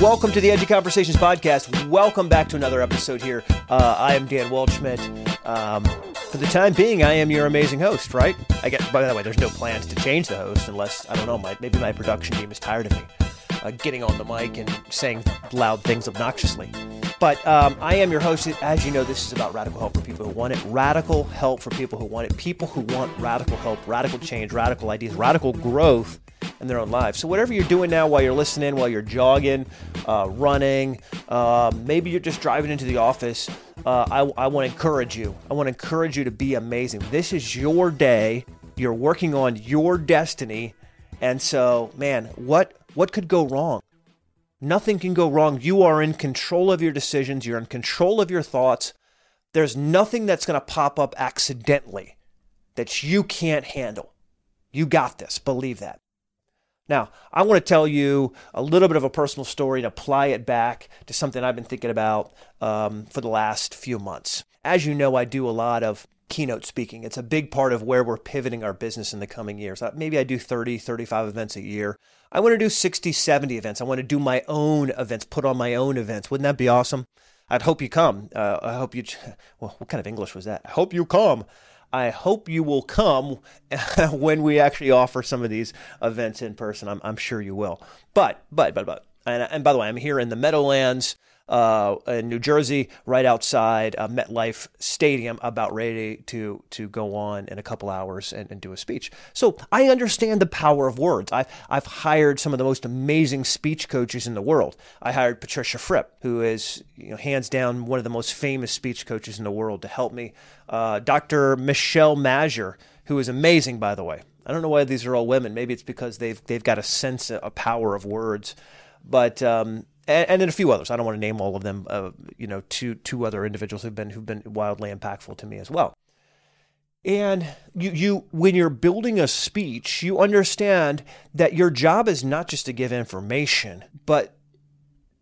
Welcome to the Edgy Conversations podcast. Welcome back to another episode here. Uh, I am Dan Waldschmidt. Um, for the time being, I am your amazing host, right? I get. By the way, there's no plans to change the host unless I don't know. My, maybe my production team is tired of me uh, getting on the mic and saying loud things obnoxiously. But um, I am your host. As you know, this is about radical help for people who want it. Radical help for people who want it. People who want radical help, radical change, radical ideas, radical growth in their own lives. So, whatever you're doing now while you're listening, while you're jogging, uh, running, uh, maybe you're just driving into the office, uh, I, I want to encourage you. I want to encourage you to be amazing. This is your day. You're working on your destiny. And so, man, what what could go wrong? Nothing can go wrong. You are in control of your decisions, you're in control of your thoughts. There's nothing that's going to pop up accidentally that you can't handle. You got this. Believe that. Now, I want to tell you a little bit of a personal story and apply it back to something I've been thinking about um, for the last few months. As you know, I do a lot of keynote speaking. It's a big part of where we're pivoting our business in the coming years. Uh, maybe I do 30, 35 events a year. I want to do 60, 70 events. I want to do my own events, put on my own events. Wouldn't that be awesome? I'd hope you come. Uh, I hope you, well, what kind of English was that? I hope you come. I hope you will come when we actually offer some of these events in person. I'm, I'm sure you will. But, but, but, but, and, and by the way, I'm here in the Meadowlands uh, in New Jersey, right outside uh, MetLife Stadium, about ready to to go on in a couple hours and, and do a speech. So I understand the power of words. I've I've hired some of the most amazing speech coaches in the world. I hired Patricia Fripp, who is you know, hands down one of the most famous speech coaches in the world, to help me. Uh, Dr. Michelle Mazur, who is amazing, by the way. I don't know why these are all women. Maybe it's because they've they've got a sense, a power of words. But um, and, and then a few others. I don't want to name all of them. Uh, you know, two two other individuals who've been who've been wildly impactful to me as well. And you, you, when you're building a speech, you understand that your job is not just to give information, but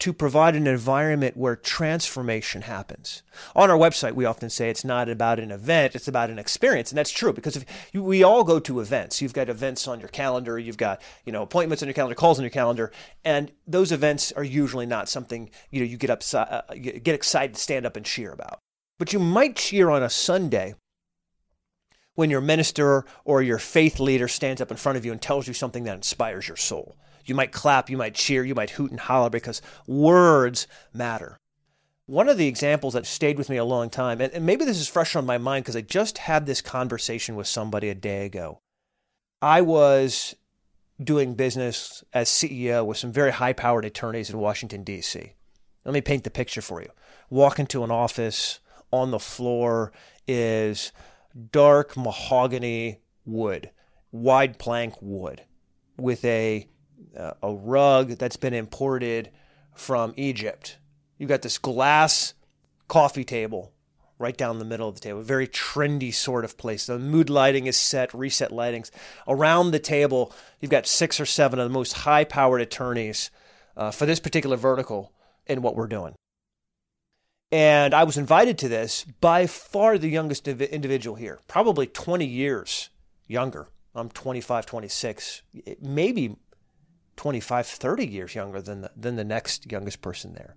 to provide an environment where transformation happens. On our website, we often say it's not about an event, it's about an experience. And that's true because if you, we all go to events, you've got events on your calendar, you've got, you know, appointments on your calendar, calls on your calendar, and those events are usually not something, you know, you get uh, get excited to stand up and cheer about. But you might cheer on a Sunday when your minister or your faith leader stands up in front of you and tells you something that inspires your soul. You might clap, you might cheer, you might hoot and holler because words matter. One of the examples that stayed with me a long time, and, maybe this is fresh on my mind because I just had this conversation with somebody a day ago. I was doing business as CEO with some very high powered attorneys in Washington, D.C. Let me paint the picture for you. Walk into an office, on the floor is dark mahogany wood, wide plank wood, with a uh, a rug that's been imported from Egypt. You've got this glass coffee table right down the middle of the table, very trendy sort of place. The mood lighting is set, reset lightings. Around the table, you've got six or seven of the most high powered attorneys uh, for this particular vertical in what we're doing. And I was invited to this by far the youngest individual here, probably 20 years younger. I'm 25, 26, maybe 25, 30 years younger than the, than the next youngest person there.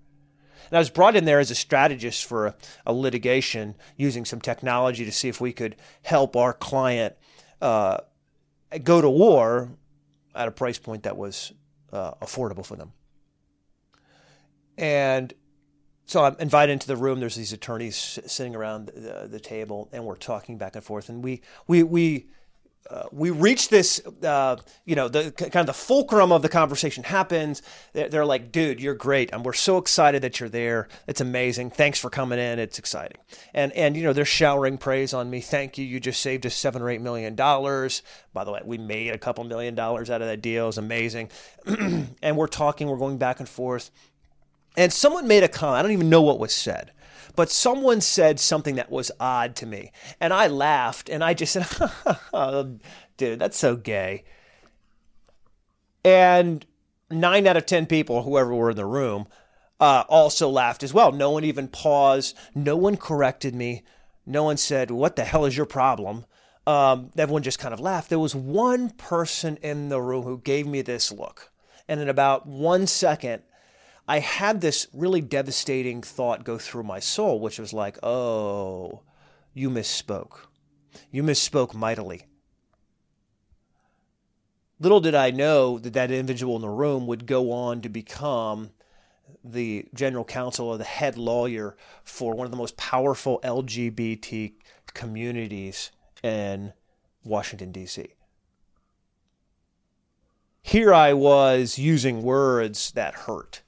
And I was brought in there as a strategist for a, a litigation using some technology to see if we could help our client uh, go to war at a price point that was uh, affordable for them. And so I'm invited into the room. There's these attorneys sitting around the, the table, and we're talking back and forth. And we we we uh, we reach this, uh, you know, the kind of the fulcrum of the conversation happens. They're, they're, like, dude, you're great. And we're so excited that you're there. It's amazing. Thanks for coming in. It's exciting. And, and, you know, they're showering praise on me. Thank you. You just saved us seven or eight million dollars. By the way, we made a couple million dollars out of that deal. It's amazing. and we're talking, we're going back and forth. And someone made a comment. I don't even know what was said but someone said something that was odd to me. And I laughed and I just said, oh, dude, that's so gay. And nine out of 10 people, whoever were in the room, uh, also laughed as well. No one even paused. No one corrected me. No one said, What the hell is your problem? Um, everyone just kind of laughed. There was one person in the room who gave me this look. And in about one second, I had this really devastating thought go through my soul, which was like, oh, you misspoke. You misspoke mightily. Little did I know that that individual in the room would go on to become the general counsel or the head lawyer for one of the most powerful LGBT communities in Washington, D.C. Here I was using words that hurt,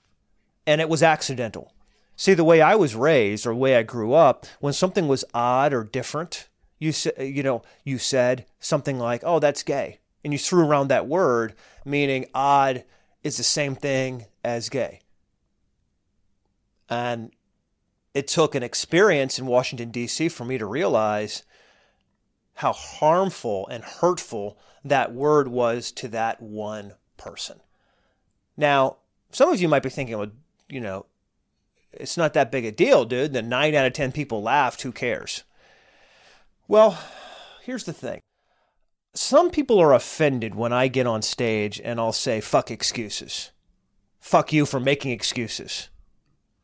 and it was accidental. See, the way I was raised or the way I grew up, when something was odd or different, you said, you know, you said something like, "Oh, that's gay," and you threw around that word, meaning odd is the same thing as gay. And it took an experience in Washington, D.C. for me to realize how harmful and hurtful that word was to that one person. Now, some of you might be thinking, well, you know, it's not that big a deal, dude. The nine out of 10 people laughed. Who cares? Well, here's the thing. Some people are offended when I get on stage and I'll say, fuck excuses. Fuck you for making excuses.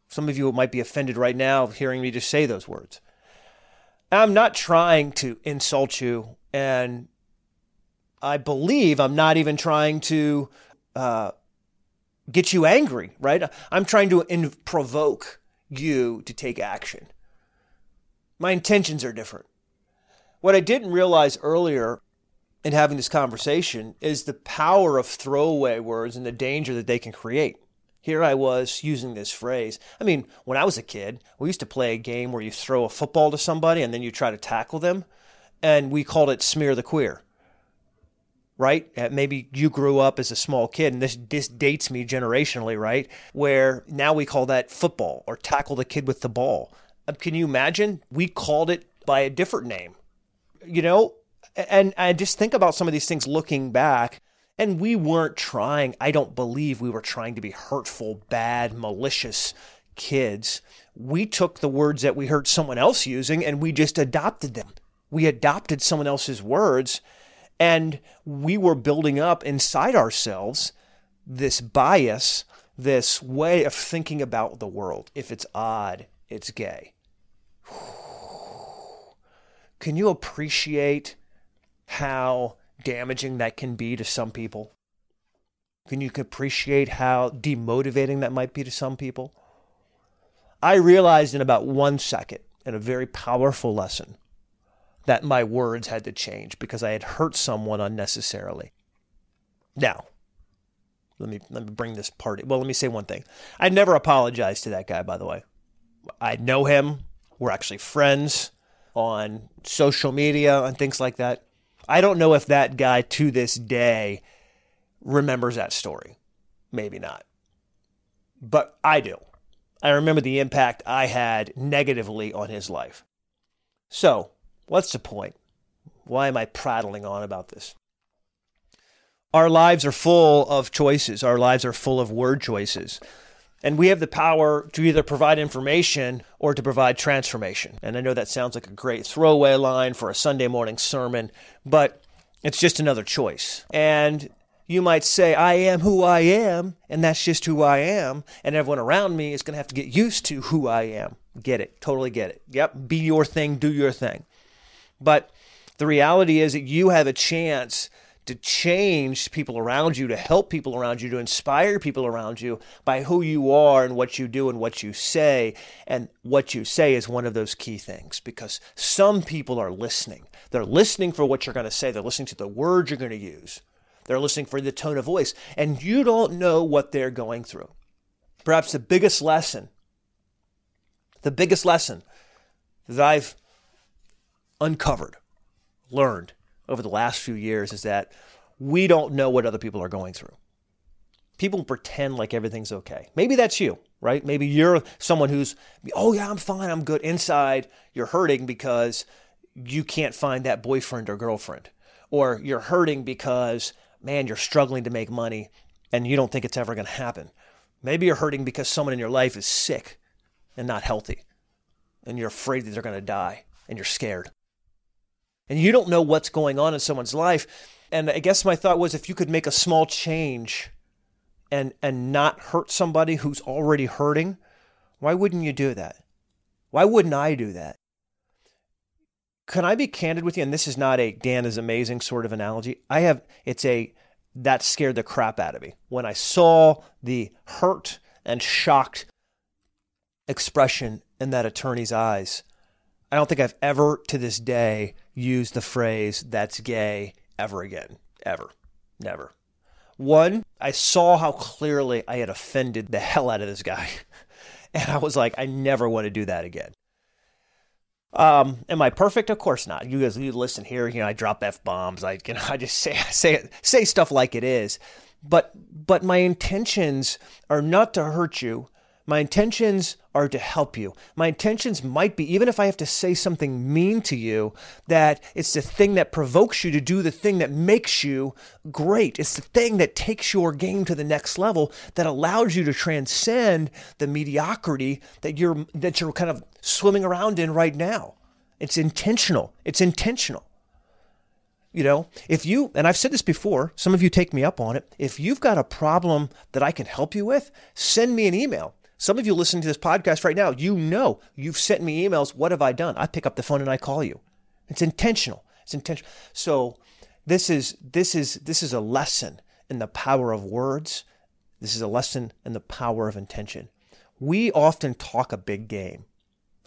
Some of you might be offended right now hearing me just say those words. I'm not trying to insult you, and I believe I'm not even trying to uh, get you angry, right? I'm trying to in- provoke you to take action. My intentions are different. What I didn't realize earlier in having this conversation is the power of throwaway words and the danger that they can create. Here I was using this phrase. I mean, when I was a kid, we used to play a game where you throw a football to somebody and then you try to tackle them, and we called it smear the queer. Right? Uh, maybe you grew up as a small kid, and this this dates me generationally, right? Where now we call that football or tackle the kid with the ball. Uh, can you imagine? We called it by a different name. You know, and I just think about some of these things looking back and we weren't trying, I don't believe we were trying to be hurtful, bad, malicious kids. We took the words that we heard someone else using and we just adopted them. We adopted someone else's words and we were building up inside ourselves this bias, this way of thinking about the world. If it's odd, it's gay. Can you appreciate how damaging that can be to some people? Can you appreciate how demotivating that might be to some people? I realized in about one second, in a very powerful lesson, that my words had to change because I had hurt someone unnecessarily. Now, let me let me bring this part. Well, let me say one thing. I never apologized to that guy, by the way. I know him. We're actually friends on social media and things like that. I don't know if that guy to this day remembers that story. Maybe not. But I do. I remember the impact I had negatively on his life. So, what's the point? Why am I prattling on about this? Our lives are full of choices. Our lives are full of word choices. And we have the power to either provide information or to provide transformation. And I know that sounds like a great throwaway line for a Sunday morning sermon, but it's just another choice. And you might say, I am who I am, and that's just who I am. And everyone around me is going to have to get used to who I am. Get it. Totally get it. Yep. Be your thing, do your thing. But the reality is that you have a chance to change people around you, to help people around you, to inspire people around you by who you are and what you do and what you say. And what you say is one of those key things because some people are listening. They're listening for what you're going to say, they're listening to the words you're going to use, they're listening for the tone of voice, and you don't know what they're going through. Perhaps the biggest lesson, the biggest lesson that I've uncovered, learned, over the last few years is that we don't know what other people are going through. People pretend like everything's okay. Maybe that's you, right? Maybe you're someone who's, oh, yeah, I'm fine, I'm good. Inside, you're hurting because you can't find that boyfriend or girlfriend. Or you're hurting because, man, you're struggling to make money and you don't think it's ever going to happen. Maybe you're hurting because someone in your life is sick and not healthy and you're afraid that they're going to die and you're scared and you don't know what's going on in someone's life. And I guess my thought was if you could make a small change and and not hurt somebody who's already hurting, why wouldn't you do that? Why wouldn't I do that? Can I be candid with you? And this is not a Dan is amazing sort of analogy. I have it's a that scared the crap out of me when I saw the hurt and shocked expression in that attorney's eyes. I don't think I've ever to this day used the phrase that's gay ever again. Ever. Never. One, I saw how clearly I had offended the hell out of this guy. And I was like, I never want to do that again. Um, am I perfect? Of course not. You guys, you listen here. You know, I drop f bombs. I, know, I just say say say stuff like it is. But but my intentions are not to hurt you. My intentions are to help you. My intentions might be, even if I have to say something mean to you, that it's the thing that provokes you to do the thing that makes you great. It's the thing that takes your game to the next level, that allows you to transcend the mediocrity that you're that you're kind of swimming around in right now. It's intentional. It's intentional. You know, if you, and I've said this before, some of you take me up on it. If you've got a problem that I can help you with, send me an email. Some of you listening to this podcast right now, you know you've sent me emails. What have I done? I pick up the phone and I call you. It's intentional. It's intentional. So this is this is this is a lesson in the power of words. This is a lesson in the power of intention. We often talk a big game.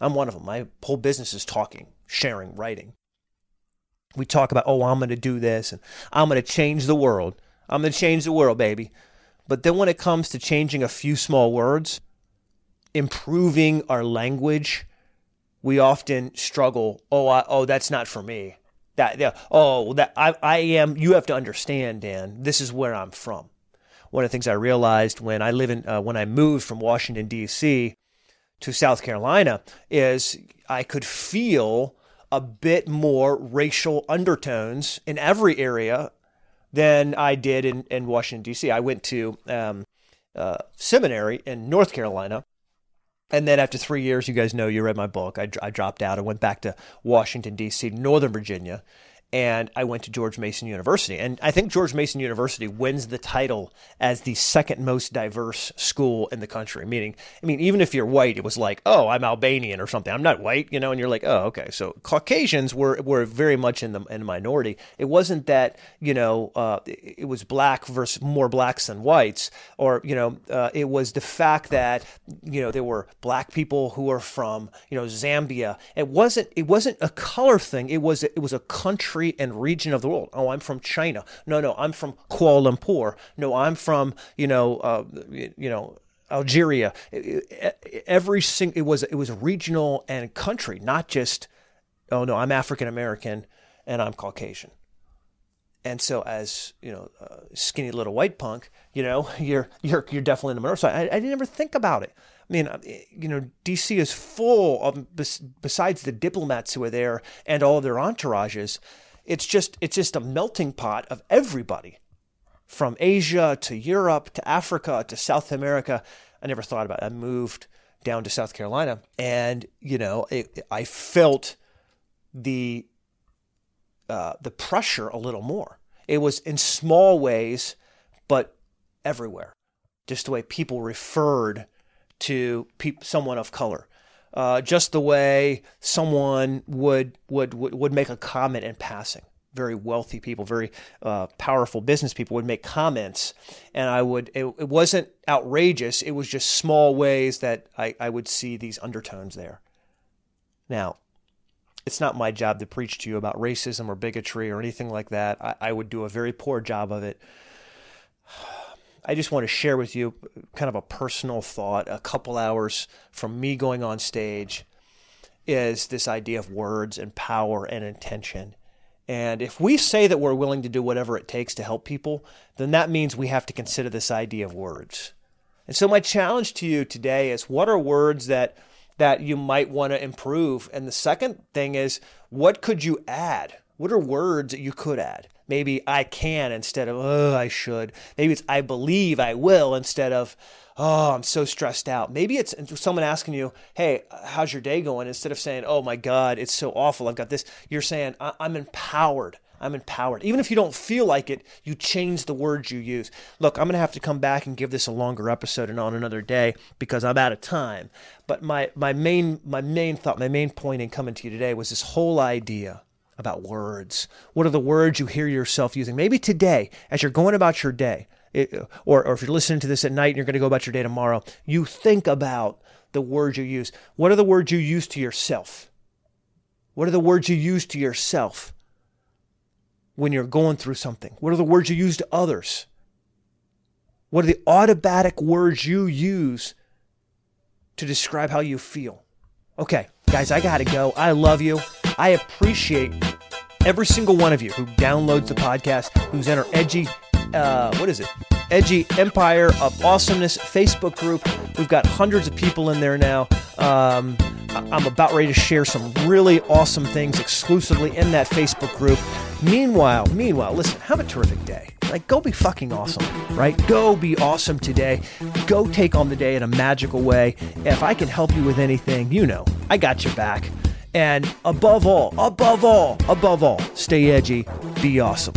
I'm one of them. My whole business is talking, sharing, writing. We talk about, oh, I'm going to do this and I'm going to change the world. I'm going to change the world, baby. But then when it comes to changing a few small words, improving our language, we often struggle. Oh, I, oh, that's not for me. That, yeah, oh, that I, I am. You have to understand, Dan. This is where I'm from. One of the things I realized when I live in uh, when I moved from Washington D.C. to South Carolina is I could feel a bit more racial undertones in every area than I did in, in Washington D.C. I went to um, uh, seminary in North Carolina, and then after three years, you guys know you read my book. I, I dropped out. I went back to Washington, D.C., Northern Virginia, and I went to George Mason University. And I think George Mason University wins the title as the second most diverse school in the country. Meaning, I mean, even if you're white, it was like, oh, I'm Albanian or something. I'm not white, you know, and you're like, oh, okay. So Caucasians were were very much in the in the minority. It wasn't that you know uh, it was black versus more blacks than whites, or you know, uh, it was the fact that you know there were black people who were from you know Zambia. It wasn't it wasn't a color thing. It was it was a country country and region of the world. Oh, I'm from China. No, no, I'm from Kuala Lumpur. No, I'm from you know, uh, you know. Algeria, every single it was it was regional and country, not just oh no, I'm African American and I'm Caucasian. And so, as you know, skinny little white punk, you know, you're you're you're definitely in the minority. So I, I didn't ever think about it. I mean, you know, DC is full of besides the diplomats who are there and all of their entourages. It's just it's just a melting pot of everybody from Asia to Europe to Africa to South America. I never thought about it. I moved down to South Carolina and, you know, it, I felt the uh, the pressure a little more. It was in small ways, but everywhere. Just the way people referred to pe- someone of color uh, just the way someone would, would would would make a comment in passing. Very wealthy people, very uh, powerful business people would make comments, and I would. It, it, wasn't outrageous. It was just small ways that I, I would see these undertones there. Now, it's not my job to preach to you about racism or bigotry or anything like that. I, I would do a very poor job of it. I just want to share with you kind of a personal thought, a couple hours from me going on stage is this idea of words and power and intention. And if we say that we're willing to do whatever it takes to help people, then that means we have to consider this idea of words. And so my challenge to you today is what are words that that you might want to improve? And the second thing is what could you add? What are words that you could add? Maybe I can instead of, oh, I should. Maybe it's I believe I will instead of, oh, I'm so stressed out. Maybe it's someone asking you, hey, how's your day going? Instead of saying, oh my God, it's so awful. I've got this. You're saying, I'm empowered. I'm empowered. Even if you don't feel like it, you change the words you use. Look, I'm going to have to come back and give this a longer episode and on another day because I'm out of time. But my, my main my main thought, my main point in coming to you today was this whole idea about words. What are the words you hear yourself using? Maybe today, as you're going about your day, it, or, or if you're listening to this at night and you're going to go about your day tomorrow, you think about the words you use. What are the words you use to yourself? What are the words you use to yourself when you're going through something? What are the words you use to others? What are the automatic words you use to describe how you feel? Okay, guys, I got to go. I love you. I appreciate every single one of you who downloads the podcast, who's in our edgy, uh, what is it? Edgy Empire of Awesomeness Facebook group. We've got hundreds of people in there now. Um, I'm about ready to share some really awesome things exclusively in that Facebook group. Meanwhile, meanwhile, listen, have a terrific day. Like, go be fucking awesome, right? Go be awesome today. Go take on the day in a magical way. If I can help you with anything, you know, I got your back. And above all, above all, above all, stay edgy, be awesome.